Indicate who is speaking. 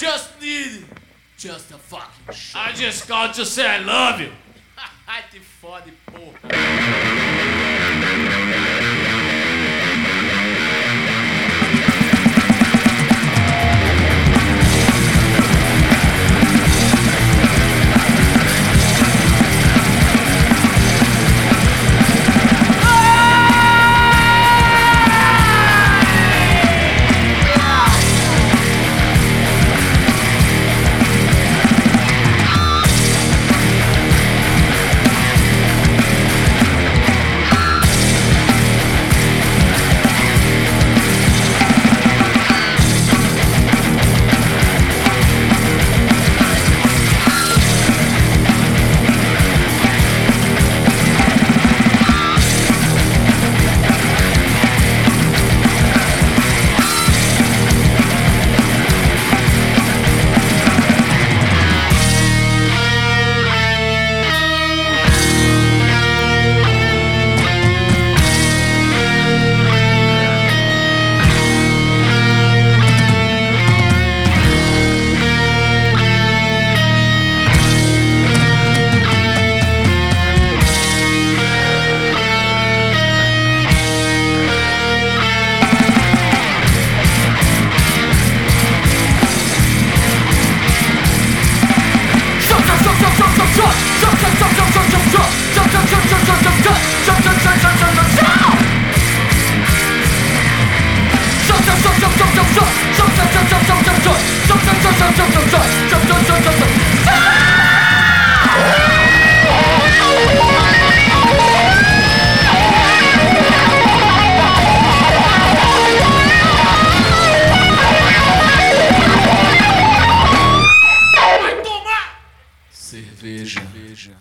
Speaker 1: just need just a fucking shot.
Speaker 2: I just called to say I love you.
Speaker 1: Ai, te fode, porra. Cerveja. Cerveja.